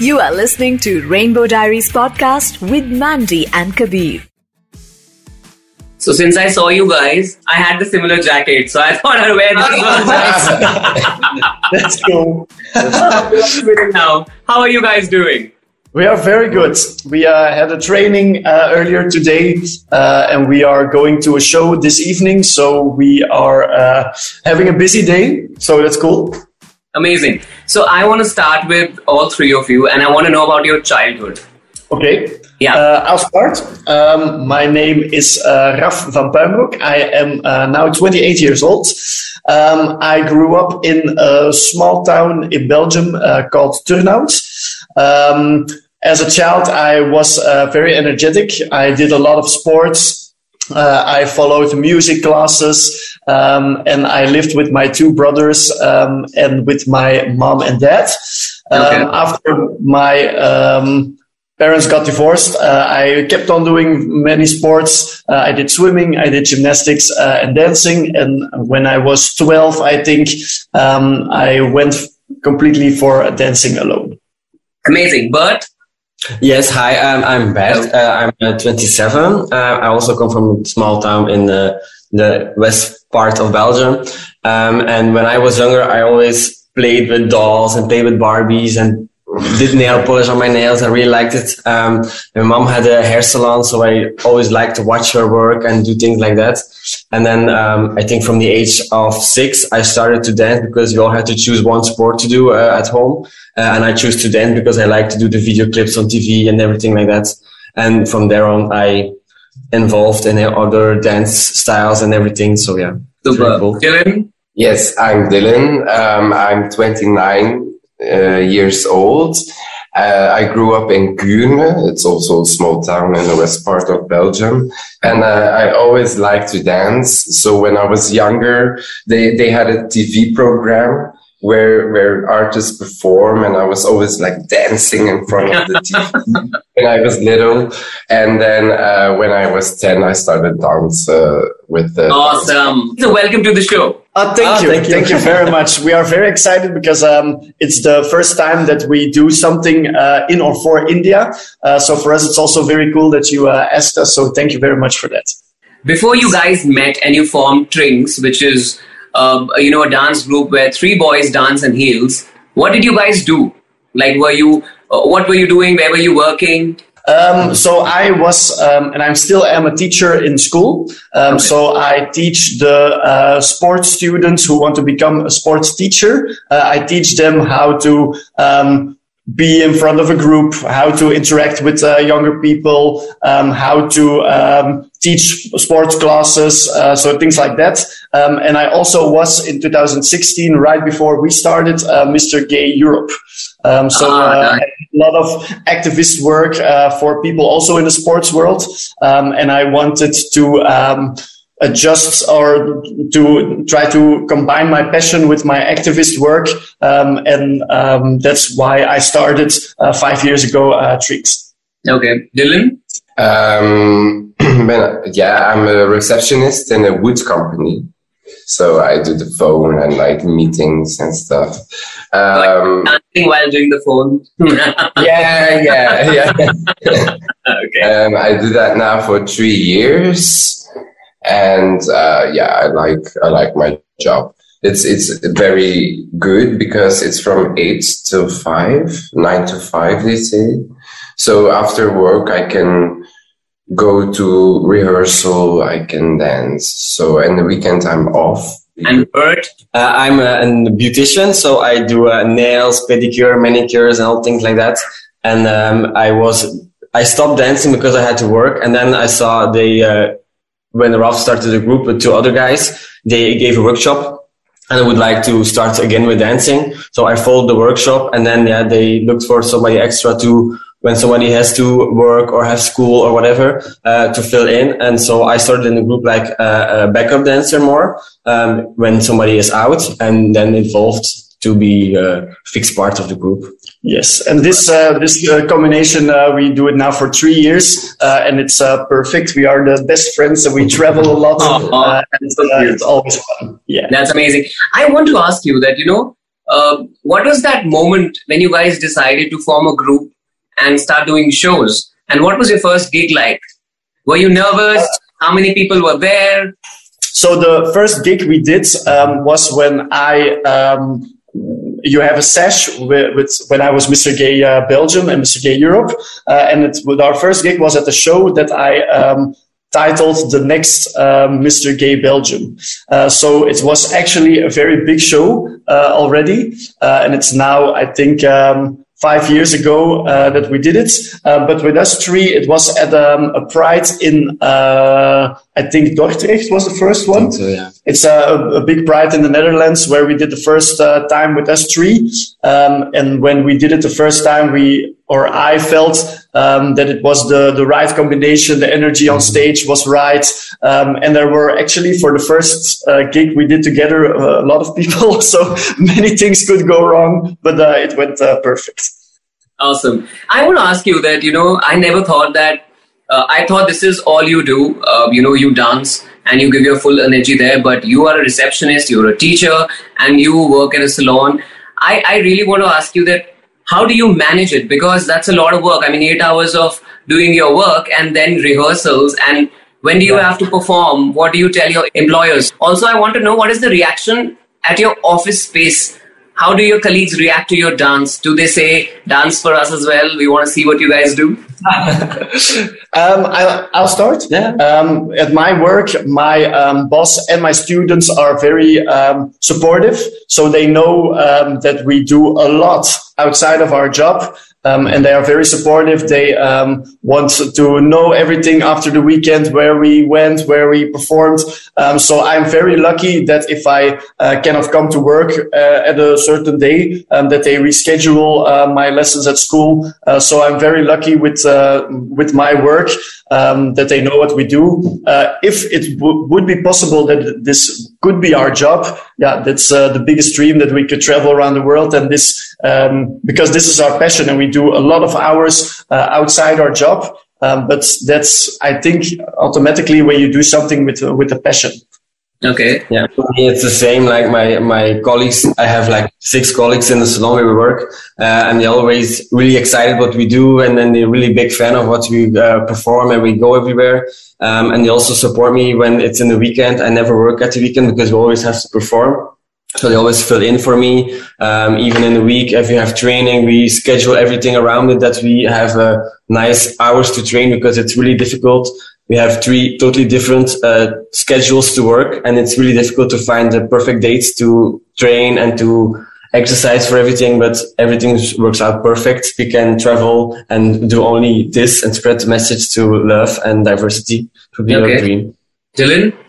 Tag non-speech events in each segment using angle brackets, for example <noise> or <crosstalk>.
You are listening to Rainbow Diaries podcast with Mandy and Kabir. So since I saw you guys, I had the similar jacket, so I <laughs> thought I'd wear That's this cool. <laughs> one. now, how are you guys doing? We are very good. We uh, had a training uh, earlier today, uh, and we are going to a show this evening. So we are uh, having a busy day. So that's cool. Amazing. So I want to start with all three of you, and I want to know about your childhood. Okay. Yeah. Uh, I'll start. Um, my name is uh, Raf van Puimbroek. I am uh, now 28 years old. Um, I grew up in a small town in Belgium uh, called Turnhout. Um, as a child, I was uh, very energetic. I did a lot of sports. Uh, I followed music classes, um, and I lived with my two brothers um, and with my mom and dad. Um, Okay. After my um, parents got divorced, uh, I kept on doing many sports. Uh, I did swimming, I did gymnastics uh, and dancing. And when I was 12, I think um, I went completely for dancing alone. Amazing. But Yes, hi, I'm, I'm Bert. Uh, I'm uh, 27. Uh, I also come from a small town in the, the west part of Belgium. Um, and when I was younger, I always played with dolls and played with Barbies and did nail polish on my nails. I really liked it. Um, my mom had a hair salon, so I always liked to watch her work and do things like that. And then um, I think from the age of six, I started to dance because we all had to choose one sport to do uh, at home. Uh, and I chose to dance because I like to do the video clips on TV and everything like that. And from there on, I involved in other dance styles and everything. So yeah. it's super. cool. Dylan, Yes, I'm Dylan. Um, I'm 29 uh, years old. Uh, I grew up in Kuurne. It's also a small town in the west part of Belgium. And uh, I always liked to dance. So when I was younger, they, they had a TV program where, where artists perform and I was always like dancing in front of the <laughs> TV when I was little. And then uh, when I was 10, I started dance uh, with the awesome. So welcome to the show. Uh, thank, Ah, you. thank thank you. you. very much. We are very excited because um, it's the first time that we do something uh, in or for India. Uh, so for us, it's also very cool that you uh, asked us. So thank you very much for that. Before you guys met and you formed Trings, which is um, you know a dance group where three boys dance in heels. What did you guys do? Like, were you? Uh, what were you doing? Where were you working? Um, so I was, um, and I'm still am a teacher in school. Um, So I teach the uh, sports students who want to become a sports teacher. Uh, I teach them how to um, be in front of a group, how to interact with uh, younger people, um, how to teach sports classes, uh, so things like that. Um, and I also was in 2016, right before we started, uh, Mr. Gay Europe. Um, so Ah, uh, a lot of activist work uh, for people also in the sports world, um, and I wanted to um, adjust or to try to combine my passion with my activist work, um, and um, that's why I started uh, five years ago. Uh, Tricks. Okay, Dylan. Ben, yeah, I'm a receptionist in a wood company. So I do the phone and like meetings and stuff. Um, Dancing while doing the phone. <laughs> yeah, yeah, yeah. <laughs> okay. um, I do that now for three years, and uh, yeah, I like I like my job. It's it's very good because it's from eight to five, nine to five, they say. So after work, I can go to rehearsal. I can dance. So and the weekend I'm off. And Bert. Uh, I'm a, a beautician, so I do uh, nails, pedicure, manicures, and all things like that. And um, I was I stopped dancing because I had to work, and then I saw they uh, when Raf started a group with two other guys, they gave a workshop, and I would like to start again with dancing. So I followed the workshop, and then yeah, they looked for somebody extra to when somebody has to work or have school or whatever uh, to fill in. And so I started in the group like uh, a backup dancer more um, when somebody is out, and then involved to be a fixed part of the group. Yes, and this uh, this uh, combination uh, we do it now for three years, uh, and it's uh, perfect. We are the best friends, and we travel a lot, Aw, <laughs> uh, and uh, it's always fun. Yeah. That's amazing. I want to ask you that, you know, uh, what was that moment when you guys decided to form a group and start doing shows? And what was your first gig like? Were you nervous? How many people were there? So the first gig we did um, was when I um, you have a sesh with, with, when I was Mr. Gay uh, Belgium and Mr. Gay Europe, uh, and it, with our first gig was at the show that I um, titled the next um, Mr. Gay Belgium. Uh, so it was actually a very big show uh, already, uh, and it's now I think. Um, five years ago uh, that we did it. Uh, but with us three, it was at um, a Pride in, uh, I think Dordrecht was the first one. So, yeah. It's a, a, big Pride in the Netherlands where we did the first uh, time with us three. Um, and when we did it the first time, we or I felt um, that it was the the right combination. The energy on stage was right, um, and there were actually for the first uh, gig we did together uh, a lot of people. <laughs> So many things could go wrong, but uh, it went uh, perfect. Awesome. I want to ask you that you know I never thought that. Uh, I thought this is all you do. Uh, you know, you dance and you give your full energy there, but you are a receptionist, you're a teacher, and you work in a salon. I, I really want to ask you that how do you manage it? Because that's a lot of work. I mean, eight hours of doing your work and then rehearsals. And when do you have to perform? What do you tell your employers? Also, I want to know what is the reaction at your office space? How do your colleagues react to your dance? Do they say, dance for us as well? We want to see what you guys do? <laughs> um, I, will start. Yeah. Um, at my work, my um, boss and my students are very um, supportive. So they know um, that we do a lot outside of our job. Um, and they are very supportive. They um, want to know everything after the weekend, where we went, where we performed. Um, so I'm very lucky that if I uh, cannot come to work uh, at a certain day, um, that they reschedule uh, my lessons at school. Uh, so I'm very lucky with uh, with my work um, that they know what we do. Uh, if it w- would be possible that this could be our job, yeah, that's the biggest dream that we could travel around the world, and this um, because this is our passion and we do a lot of hours uh, outside our job. Um, but that's, I think, automatically when you do something with with a passion. Okay. Yeah, for me it's the same. Like my my colleagues, I have like six colleagues in the salon where we work, uh, and they're always really excited what we do, and then they're really big fan of what we uh, perform, and we go everywhere. Um, and they also support me when it's in the weekend. I never work at the weekend because we always have to perform. So they always fill in for me. Um, even in the week, if we have training, we schedule everything around it that we have uh, nice hours to train because it's really difficult. We have three totally different uh, schedules to work and it's really difficult to find the perfect dates to train and to exercise for everything, but everything works out perfect. We can travel and do only this and spread the message to love and diversity to be okay. our dream. Dylan?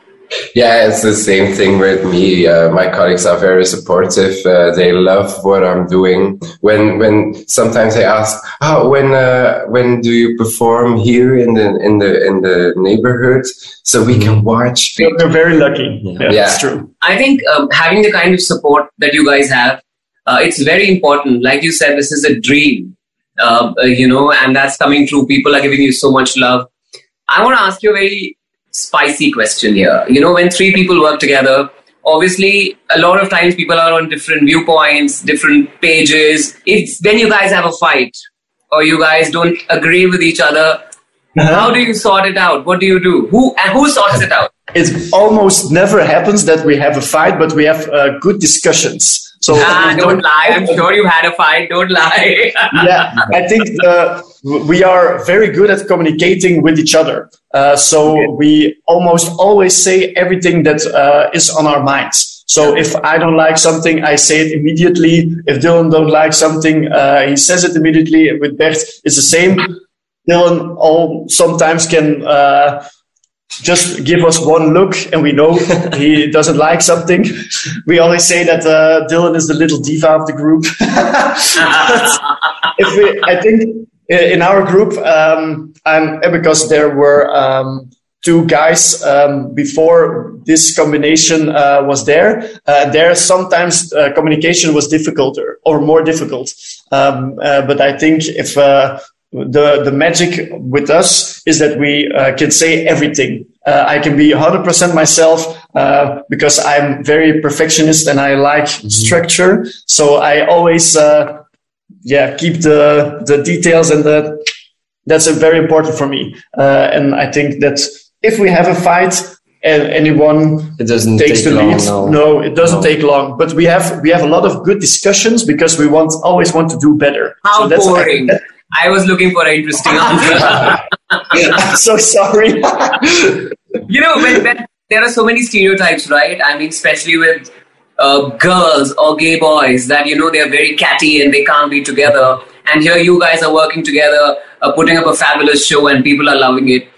Yeah, it's the same thing with me. Uh, my colleagues are very supportive. Uh, they love what I'm doing. When when sometimes they ask, "Oh, when uh, when do you perform here in the in the in the neighborhood so we can watch?" We're very lucky. Yeah, yeah. that's true. I think um, having the kind of support that you guys have, uh, it's very important. Like you said, this is a dream, uh, uh, you know, and that's coming true. People are giving you so much love. I want to ask you a very spicy question here. You know, when three people work together, obviously a lot of times people are on different viewpoints, different pages. If then you guys have a fight or you guys don't agree with each other, uh-huh. how do you sort it out? What do you do? Who and who sorts it out? It almost never happens that we have a fight, but we have uh, good discussions. So ah, don't, don't lie. I'm sure you had a fight. Don't lie. <laughs> yeah, I think the, we are very good at communicating with each other. Uh, so okay. we almost always say everything that uh, is on our minds. So if I don't like something, I say it immediately. If Dylan don't like something, uh, he says it immediately. With Bert, it's the same. Dylan all sometimes can uh, just give us one look and we know <laughs> he doesn't like something. We always say that uh, Dylan is the little diva of the group. <laughs> if we, I think in our group, um, and because there were um, two guys um, before this combination uh, was there, uh, there sometimes uh, communication was difficult or, or more difficult. Um, uh, but I think if uh, the the magic with us is that we uh, can say everything. Uh, I can be 100% myself. uh, because I'm very perfectionist and I like mm-hmm. structure. So I always, uh, yeah, keep the the details and the that's very important for me. Uh, and I think that if we have a fight and anyone it doesn't takes take the long, lead, no. no, it doesn't No. take long. But we have we have a lot of good discussions because we want always want to do better. How So that's- boring. I was looking for an interesting answer. <laughs> I'm so sorry. you know, when, when there are so many stereotypes, right? I mean, especially with uh, girls or gay boys that, you know, they're very catty and they can't be together. And here you guys are working together, uh, putting up a fabulous show and people are loving it.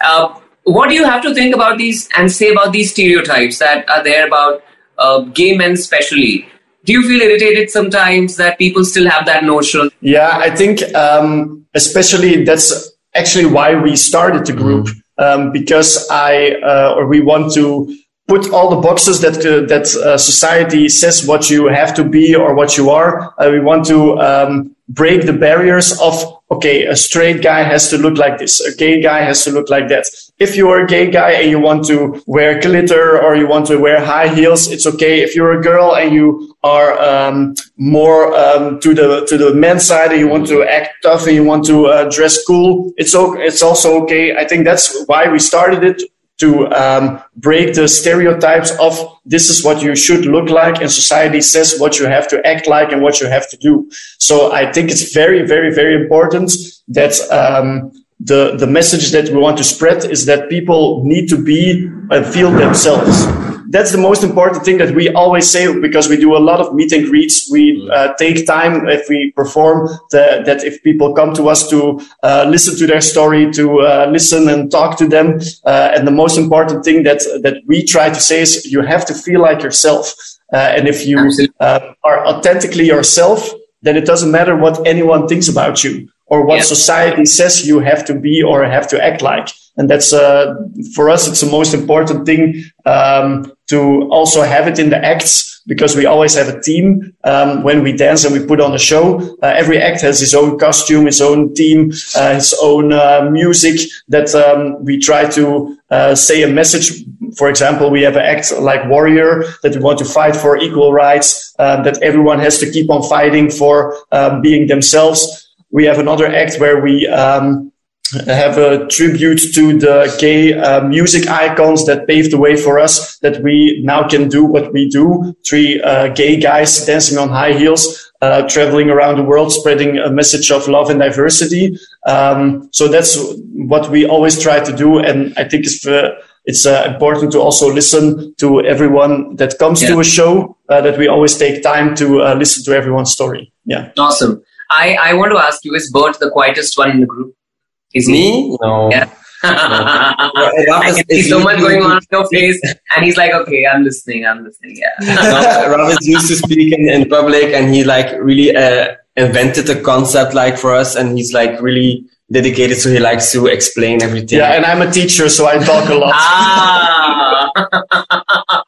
Uh, what do you have to think about these and say about these stereotypes that are there about uh, gay men, especially? Do you feel irritated sometimes that people still have that notion? Yeah, I think um, especially that's actually why we started the group um, because I uh, or we want to put all the boxes that uh, that uh, society says what you have to be or what you are. Uh, we want to um, break the barriers of okay, a straight guy has to look like this, a gay guy has to look like that. If you're a gay guy and you want to wear glitter or you want to wear high heels, it's okay. If you're a girl and you are um, more um, to the to the men's side and you want to act tough and you want to uh, dress cool, it's okay. It's also okay. I think that's why we started it to um, break the stereotypes of this is what you should look like and society says what you have to act like and what you have to do. So I think it's very, very, very important that um, the, the message that we want to spread is that people need to be and feel themselves. That's the most important thing that we always say because we do a lot of meet and greets. We uh, take time if we perform the, that if people come to us to uh, listen to their story, to uh, listen and talk to them. Uh, and the most important thing that that we try to say is you have to feel like yourself. Uh, and if you uh, are authentically yourself, then it doesn't matter what anyone thinks about you or what Yeah. society says you have to be or have to act like. And that's uh, for us, it's the most important thing um, to also have it in the acts because we always have a team um, when we dance and we put on a show. Uh, every act has its own costume, its own team, uh, its own uh, music that um, we try to uh, say a message. For example, we have an act like Warrior that we want to fight for equal rights, uh, that everyone has to keep on fighting for um, being themselves. We have another act where we um, have a tribute to the gay uh, music icons that paved the way for us that we now can do what we do. Three uh, gay guys dancing on high heels, uh, traveling around the world, spreading a message of love and diversity. Um, so that's what we always try to do. And I think it's, uh, it's uh, important to also listen to everyone that comes Yeah. to a show, uh, that we always take time to uh, listen to everyone's story. Yeah. Awesome. I, I want to ask you, is Bert the quietest one in the group? Is he? Me? No. Yeah. I can see so much going on in your face, and he's like, "Okay, I'm listening. I'm listening." Yeah. <laughs> No, Raf is used to speaking in, in public and he like really uh, invented a concept like for us and he's like really dedicated so he likes to explain everything. Yeah. And I'm a teacher, so I talk a lot. <laughs> ah. <laughs>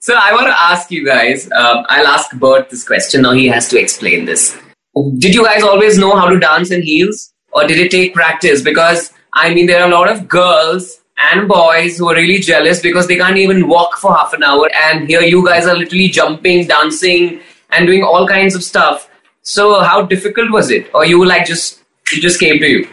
so I want to ask you guys. Um, I'll ask Bert this question. Now he has to explain this. Did you guys always know how to dance in heels, or did it take practice? Because I mean, there are a lot of girls and boys who are really jealous because they can't even walk for half an hour, and here you guys are literally jumping, dancing, and doing all kinds of stuff. So how difficult was it, or you like just it just came to you?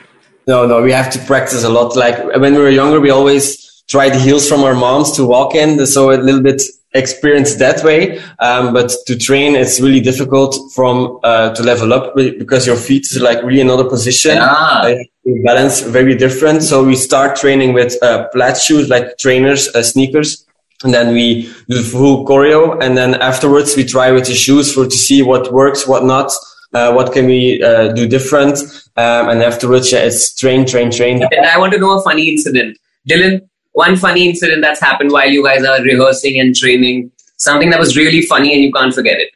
No, no, we have to practice a lot. Like when we were younger, we always tried heels from our moms to walk in. So a little bit experienced that way. Um, but to train, it's really difficult from, uh, to level up because your feet is like really another position. Ah. Uh, balance very different. So we start training with, uh, flat shoes, like trainers, uh, sneakers. And then we do the full choreo. And then afterwards we try with the shoes for to see what works, what not. Uh, what can we uh, do different? Um, and afterwards, yeah, it's train, train, train. And I want to know a funny incident. Dylan, one funny incident that's happened while you guys are rehearsing and training. Something that was really funny and you can't forget it.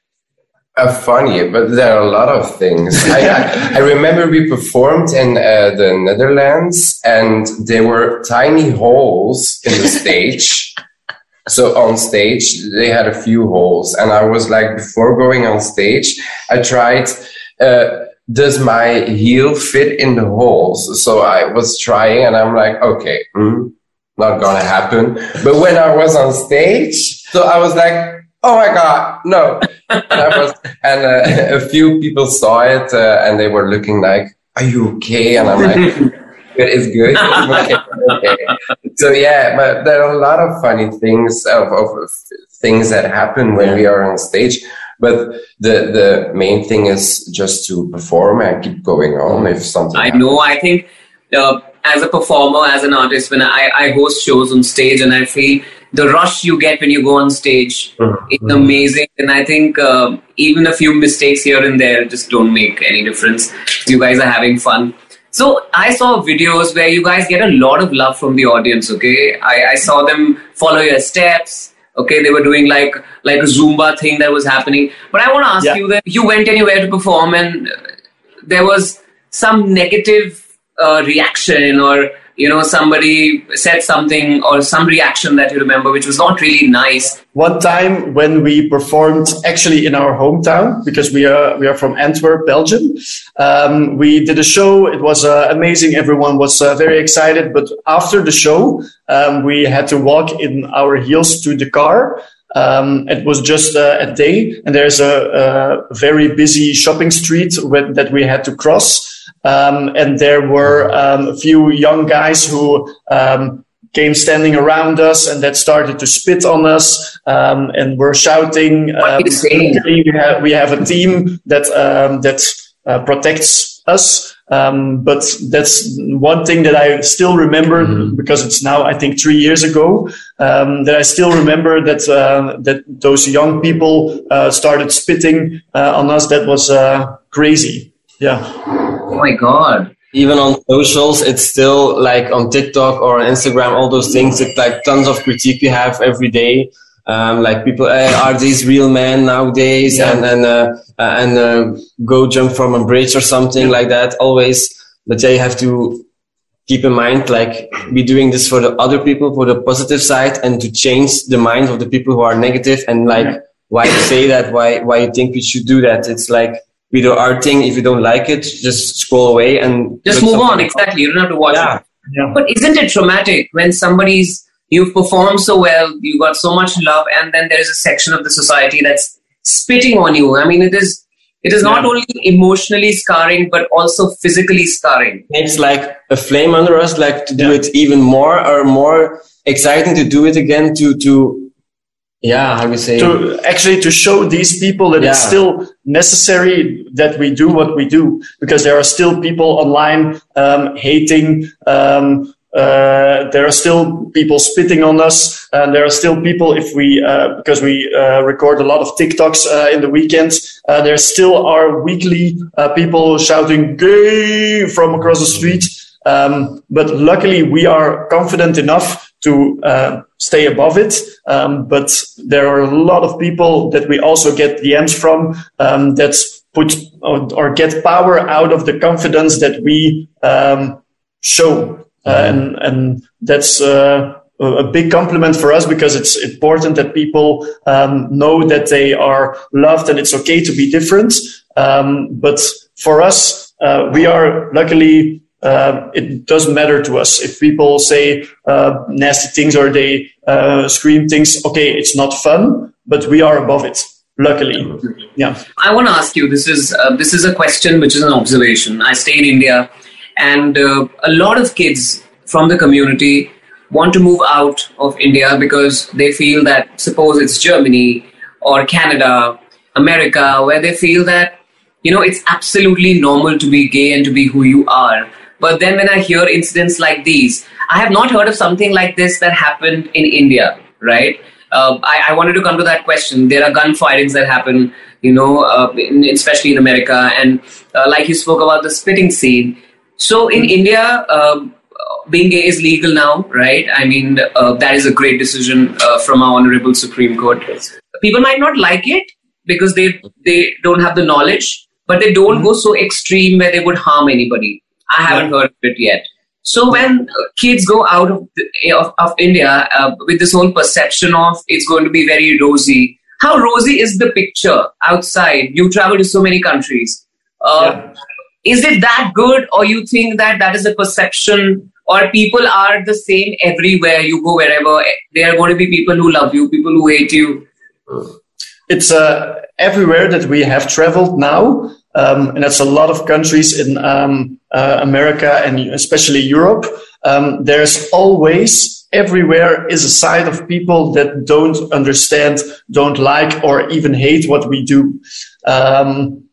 Uh, funny, but there are a lot of things. <laughs> I, I, I remember we performed in uh, the Netherlands, and there were tiny holes in the stage. <laughs> So on stage, they had a few holes, and I was like, before going on stage, I tried. Uh, does my heel fit in the holes? So I was trying, and I'm like, okay, mm, not gonna happen. But when I was on stage, so I was like, oh my god, no. and, was, and uh, <laughs> a few people saw it uh, and they were looking like, are you okay? And I'm like. <laughs> it is good. <laughs> okay, okay. So yeah, but there are a lot of funny things of, of things that happen when we are on stage. But the the main thing is just to perform and keep going on. If something, I happens. know. I think uh, as a performer, as an artist, when I, I host shows on stage, and I feel the rush you get when you go on stage mm-hmm. is amazing. And I think uh, even a few mistakes here and there just don't make any difference. You guys are having fun. So I saw videos where you guys get a lot of love from the audience. Okay, I, I saw them follow your steps okay they were doing like like a zumba thing that was happening but i want to ask yeah. you that you went anywhere to perform and there was some negative uh, reaction or you know somebody said something or some reaction that you remember which was not really nice. One time when we performed actually in our hometown because we are we are from antwerp belgium um, we did a show. It was uh, amazing. Everyone was uh, very excited. But after the show um, we had to walk in our heels to the car. Um, it was just uh, a day. And there's a, a very busy shopping street with, that we had to cross um, and there were um, a few young guys who um, came standing around us and that started to spit on us um, and were shouting. Um, we, have, we have a team that um, that uh, protects us. Um, but that's one thing that I still remember mm-hmm. because it's now, I think, three years ago. Um, that I still remember that uh, that those young people uh, started spitting uh, on us. That was uh, crazy. Yeah. Oh my god. Even on socials, it's still like on TikTok or on Instagram, all those things. It's like tons of critique you have every day. Um, like people hey, are these real men nowadays yeah. and and uh, uh, and uh, go jump from a bridge or something like that always but yeah you have to keep in mind like be doing this for the other people for the positive side and to change the mind of the people who are negative and like yeah. why you say that why why you think we should do that it's like we do our thing. If you don't like it, just scroll away and just move on. Exactly. You don't have to watch yeah. it. Yeah. But isn't it traumatic when somebody's you've performed so well, you got so much love, and then there's a section of the society that's spitting on you. I mean, it is it is not only emotionally scarring but also physically scarring. It's like a flame under us, like to do yeah. it even more or more exciting to do it again to to yeah i would say to actually to show these people that yeah. it's still necessary that we do what we do because there are still people online um, hating um, uh, there are still people spitting on us and there are still people if we uh, because we uh, record a lot of tiktoks uh, in the weekends uh, there still are weekly uh, people shouting gay from across the street um, but luckily we are confident enough to uh, stay above it. Um, but there are a lot of people that we also get DMs from um, that put or, or, get power out of the confidence that we um, show. Uh, and, and that's uh, a big compliment for us because it's important that people um, know that they are loved and it's okay to be different. Um, but for us, uh, we are luckily uh, it doesn't matter to us if people say uh, nasty things or they uh, scream things. Okay, it's not fun, but we are above it. Luckily, yeah. I want to ask you. This is uh, this is a question which is an observation. I stay in India, and uh, a lot of kids from the community want to move out of India because they feel that suppose it's Germany or Canada, America, where they feel that you know it's absolutely normal to be gay and to be who you are but then when I hear incidents like these, I have not heard of something like this that happened in India, right? Uh, I, I, wanted to come to that question. There are gun firings that happen, you know, uh, in, especially in America. And uh, like you spoke about the spitting scene. So in India, um, being gay is legal now, right? I mean, uh, that is a great decision uh, from our honorable Supreme Court. People might not like it because they they don't have the knowledge, but they don't mm-hmm. go so extreme where they would harm anybody. I haven't heard of it yet. So when kids go out of, the, of, of, India uh, with this whole perception of it's going to be very rosy, how rosy is the picture outside? You travel to so many countries. Uh, yeah. Is it that good, or you think that that is a perception or people are the same everywhere you go wherever there are going to be people who love you people who hate you it's uh, everywhere that we have traveled now um, and that's a lot of countries in um, uh, america and especially europe. Um, there's always everywhere is a side of people that don't understand don't like or even hate what we do. Um,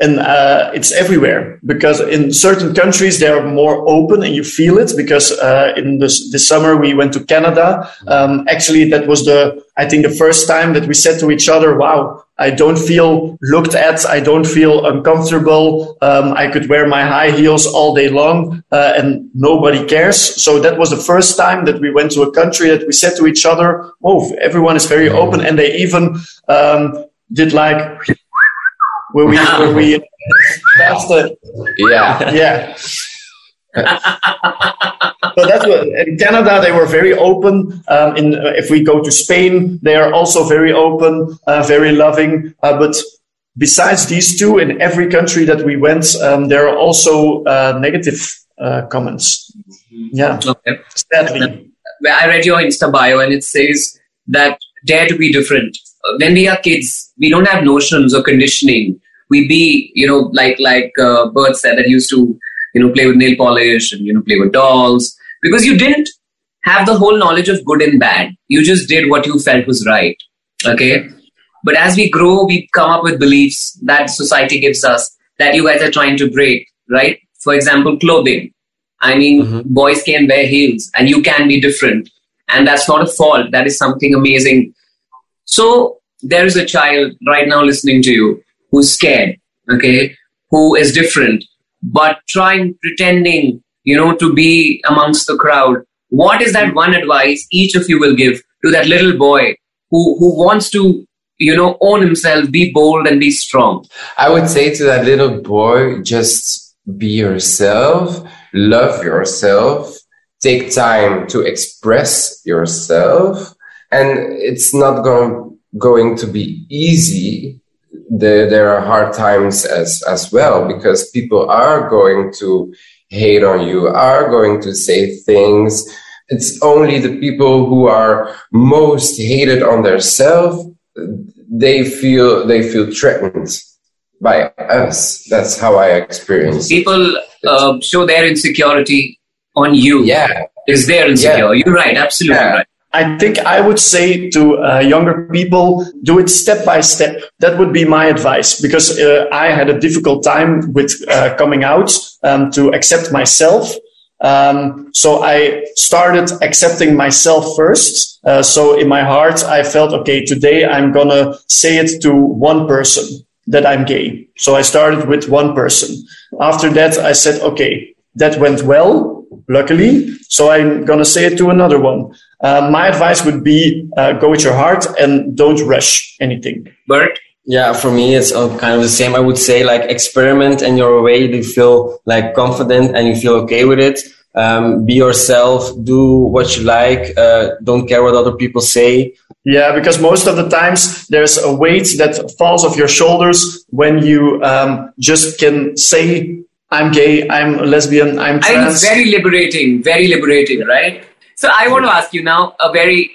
and uh, it's everywhere because in certain countries they're more open and you feel it because uh, in this, this summer we went to canada. Um, actually that was the i think the first time that we said to each other wow i don't feel looked at. I don't feel uncomfortable. Um, i could wear my high heels all day long uh, and nobody cares. So that was the first time that we went to a country that we said to each other oh everyone is very open. And they even um, did like where we <laughs> where we that's the Yeah. yeah. <laughs> <laughs> so that's what in Canada they were very open. Um, in uh, if we go to Spain, they are also very open, uh, very loving. Uh, but besides these two, in every country that we went, um, there are also uh, negative uh, comments. Yeah, okay sadly. I read your Insta bio and it says that dare to be different. When we are kids, we don't have notions or conditioning. We be, you know, like like uh, Bert said that used to, you know, play with nail polish and you know play with dolls because you didn't have the whole knowledge of good and bad. You just did what you felt was right. Okay. But as we grow, we come up with beliefs that society gives us that you guys are trying to break, right? For example, clothing. I mean, mm-hmm. boys can wear heels and you can be different. And that's not a fault. That is something amazing. So there is a child right now listening to you who's scared, okay, who is different, but trying, pretending, you know, to be amongst the crowd. What is that one advice each of you will give to that little boy who, who wants to, you know, own himself, be bold and be strong? I would say to that little boy, just be yourself, love yourself, take time to express yourself. And it's not going, going to be easy. There, there are hard times as, as well because people are going to hate on you, are going to say things. It's only the people who are most hated on themselves. They feel, they feel threatened by us. That's how I experience. People uh, show their insecurity on you. Yeah. Is their insecure. Yeah. You're right. Absolutely Yeah. right. I think I would say to uh, younger people, do it step by step. That would be my advice because uh, I had a difficult time with uh, coming out um, to accept myself. Um, so I started accepting myself first. Uh, so in my heart, I felt, okay, today I'm going to say it to one person that I'm gay. So I started with one person. After that, I said, okay, that went well, luckily. So I'm going to say it to another one. Uh, my advice would be uh, go with your heart and don't rush anything. Bert, Yeah, for me, it's all kind of the same. I would say like experiment in your way. You feel like confident and you feel okay with it. Um, be yourself. Do what you like. Uh, don't care what other people say. Yeah, because most of the times there's a weight that falls off your shoulders when you um, just can say, I'm gay, I'm a lesbian, I'm I think it's very liberating, very liberating, right? So I want to ask you now a very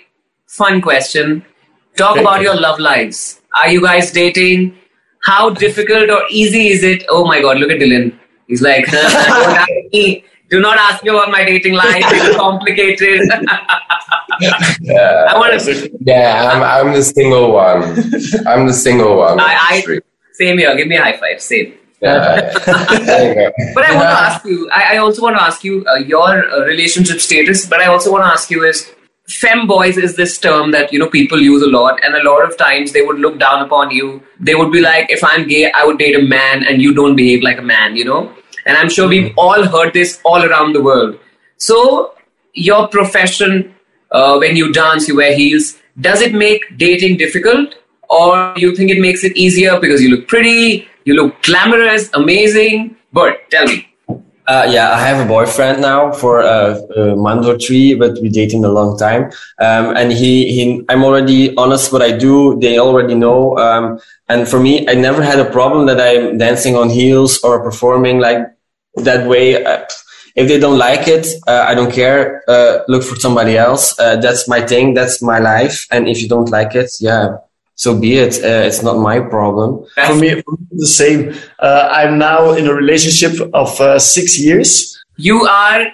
fun question. Talk about your love lives. Are you guys dating? How difficult or easy is it? Oh my God, look at Dylan. He's like, <laughs> don't ask me. Do not ask me about my dating life. It's complicated. Yeah. I want to. Yeah, I'm, I'm the single one. I'm the single one. I- I- Same here. Give me a high five. Same. Yeah. <laughs> There you go. But I want to ask you. I, I also want to ask you uh, your uh, relationship status. But I also want to ask you is femboys is this term that you know people use a lot, and a lot of times they would look down upon you. They would be like, if I'm gay, I would date a man, and you don't behave like a man. You know. And I'm sure we've all heard this all around the world. So your profession, uh, when you dance, you wear heels. Does it make dating difficult, or do you think it makes it easier because you look pretty, you look glamorous, amazing? But tell me. Uh, yeah, I have a boyfriend now for uh, a month or three, but we dating a long time. Um, and he, he, I'm already honest what I do. They already know. Um, and for me, I never had a problem that I'm dancing on heels or performing like that way. Uh, If they don't like it, uh, I don't care. Uh, look for somebody else. That's my thing. That's my life. And if you don't like it, yeah, so be it. Uh, it's not my problem. For me, the same. Uh, I'm now in a relationship of uh, six years. You are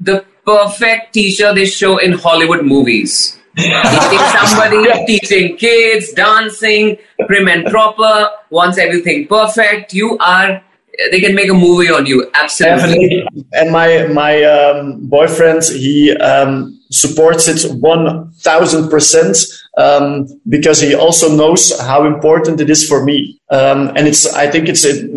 the perfect teacher they show in Hollywood movies. <laughs> teaching somebody, teaching kids, dancing, prim and proper, wants everything perfect. You are, they can make a movie on you. Absolutely. And my my um, boyfriend, he um, supports it one thousand percent um, because he also knows how important it is for me. Um, and it's, I think it's, it,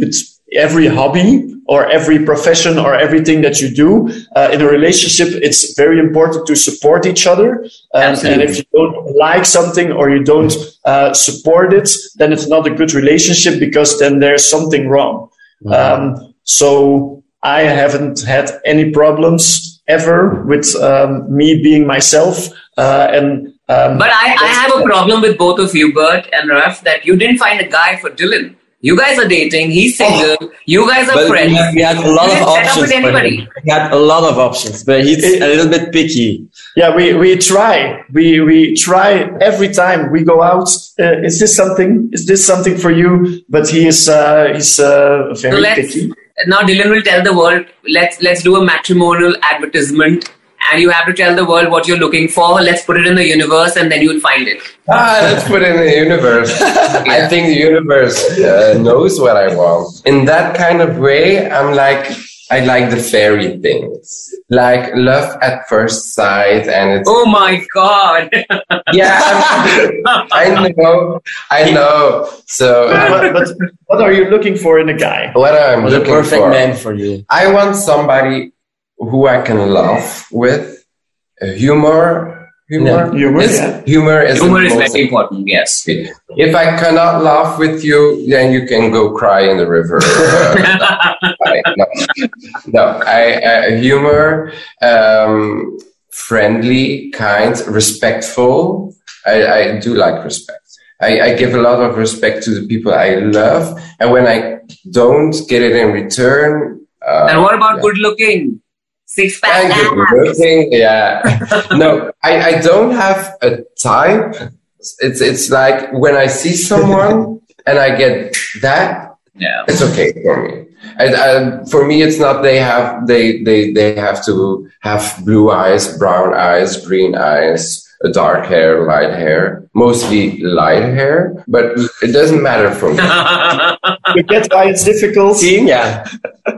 it's every hobby or every profession or everything that you do uh, in a relationship it's very important to support each other. Um, and if you don't like something or you don't uh, support it then it's not a good relationship because then there's something wrong. Um, so i haven't had any problems ever with um, me being myself uh, and um, but I, I have a problem with both of you bert and raf that you didn't find a guy for dylan you guys are dating. He's single. Oh. You guys are but friends. We had, a lot of options. anybody. We had a lot of options, but he's it, a little bit picky. Yeah, we, we try. We we try every time we go out. Uh, is this something? Is this something for you? But he is uh, he's uh, very so picky. Now Dylan will tell the world. Let's let's do a matrimonial advertisement and you have to tell the world what you're looking for. Let's put it in the universe, and then you'll find it. Ah, let's put it in the universe. yeah. I think the universe uh, knows what I want. In that kind of way, I'm like, I like the fairy things, like love at first sight, and it's. Oh my god! <laughs> yeah, I know, I know. So, but, but, what are you looking for in a guy? What I'm looking for the perfect for? man for you. I want somebody who I can laugh with. Uh, humor. Humor, yeah. humor, is, yeah. humor is, humor is very important. Yes. If I cannot laugh with you, then you can go cry in the river. <laughs> no, no I, uh, humor, um, friendly, kind, respectful. I, I do like respect. I, I, give a lot of respect to the people I love, and when I don't get it in return. Uh, and what about yeah. good looking? Six pack. Yeah. no, <laughs> I, I don't have a type. It's it's like when I see someone <laughs> and I get that, yeah, it's okay for me. And, uh, for me, it's not they have they they they have to have blue eyes, brown eyes, green eyes, dark hair, light hair, mostly light hair, but it doesn't matter for me. you get why it's difficult. See, yeah.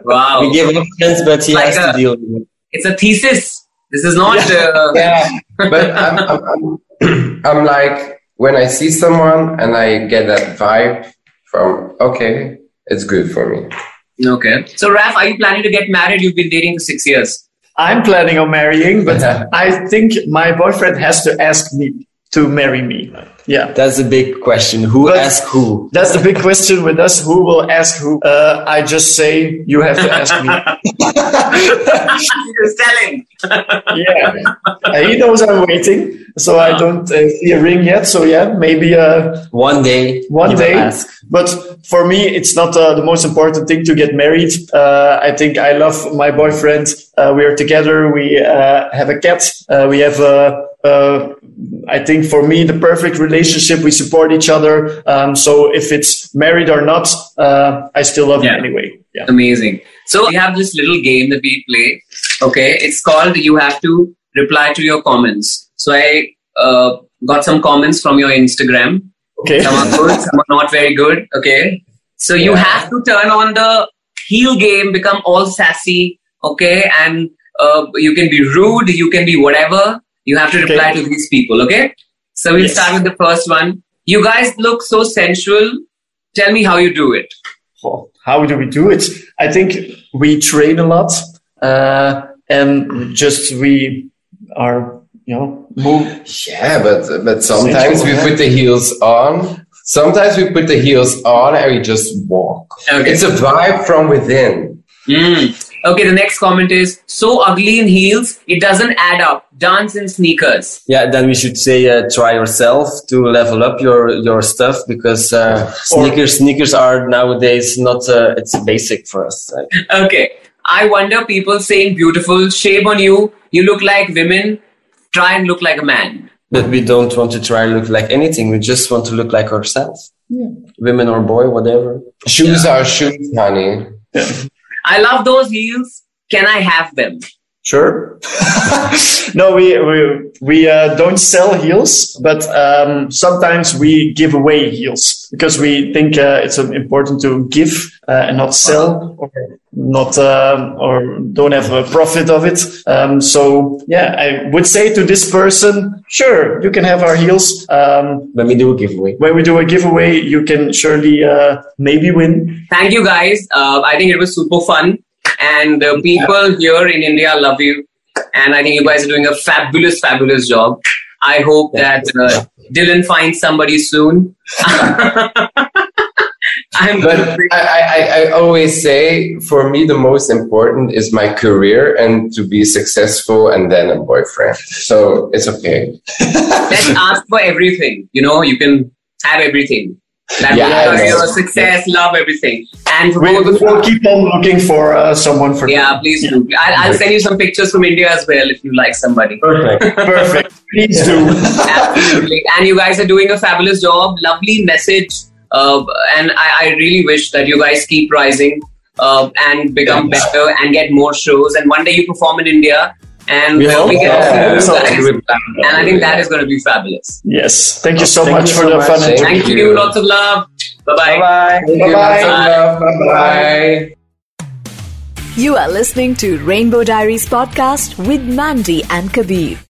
Wow. We give options, but he like has a, to deal with it. It's a thesis. This is not. Yeah, uh, <laughs> yeah. but I'm, I'm, I'm, <clears throat> I'm like, when I see someone and I get that vibe from, okay, it's good for me. Okay. So, Raf, are you planning to get married? You've been dating for six years. I'm planning on marrying, but <laughs> I think my boyfriend has to ask me to marry me. Yeah. That's a big question. Who but asks who? That's the big question with us. Who will ask who? Uh, I just say you have to ask me. You're telling. yeah. Uh, he knows I'm waiting, so I don't uh, see a ring yet. So yeah, maybe uh, one day. One day. But for me, it's not uh, the most important thing to get married. Uh, I think I love my boyfriend. Uh, we are together. We uh, have a cat. Uh, we have a. I think for me, the perfect relationship. We support each other. Um, so if it's married or not, I still love yeah. him anyway. Yeah. Amazing. So we have this little game that we play. Okay, it's called "You Have to Reply to Your Comments." So I got some comments from your Instagram Okay. Some are good, some are not very good. Okay. So you yeah. have to turn on the heel game, become all sassy. Okay. And uh, you can be rude, you can be whatever. You have to reply okay. to these people. Okay. So we'll yes. start with the first one. You guys look so sensual. Tell me how you do it. Oh, how do we do it? I think we train a lot, uh, and just we are you know, move. Yeah, but but sometimes we put the heels on. Sometimes we put the heels on and we just walk. Okay. It's a vibe from within. Mm. Okay, the next comment is so ugly in heels, it doesn't add up. Dance in sneakers. Yeah, then we should say uh, try yourself to level up your your stuff because uh, sneakers sneakers are nowadays not uh, it's basic for us. Okay, I wonder people saying beautiful, shame on you, you look like women, try and look like a man. But we don't want to try to look like anything. We just want to look like ourselves. Yeah. Women or boy, whatever. Shoes are shoes, honey. I love those heels. Can I have them? Sure. <laughs> no, we we we uh, don't sell heels, but um, sometimes we give away heels because we think uh, it's uh, important to give uh, and not sell or not um, or don't have a profit of it. Um, so yeah, I would say to this person, sure, you can have our heels. Um, When we do a giveaway. when we do a giveaway, you can surely uh, maybe win. Thank you guys. Uh, I think it was super fun. And the people here in India love you. And I think you guys are doing a fabulous, fabulous job. I hope that uh, Dylan finds somebody soon. <laughs> I'm But I, I, I always say, for me, the most important is my career and to be successful and then a boyfriend. So it's okay. let's <laughs> ask for everything. You know, you can have everything. That Yeah, I career, know. success, love, everything. And for We both of will keep on looking for uh, someone for yeah, please do. I'll, I'll send you some pictures from India as well if you like somebody. Perfect. <laughs> Perfect. Please do. <laughs> Absolutely. And you guys are doing a fabulous job. Lovely message. Uh, and I, I really wish that you guys keep rising uh, and become Yeah. better and get more shows. And one day you perform in India and We hope we get to see you Yeah. guys. And I think that is going to be fabulous. Yes. Thank you so Thank much you for so the much. fun Thank interview. Thank you. you. Lots of love. Bye-bye. Bye. Bye-bye. Lots of love. Bye-bye. You are listening to Rainbow Diaries podcast with Mandy and Kabir.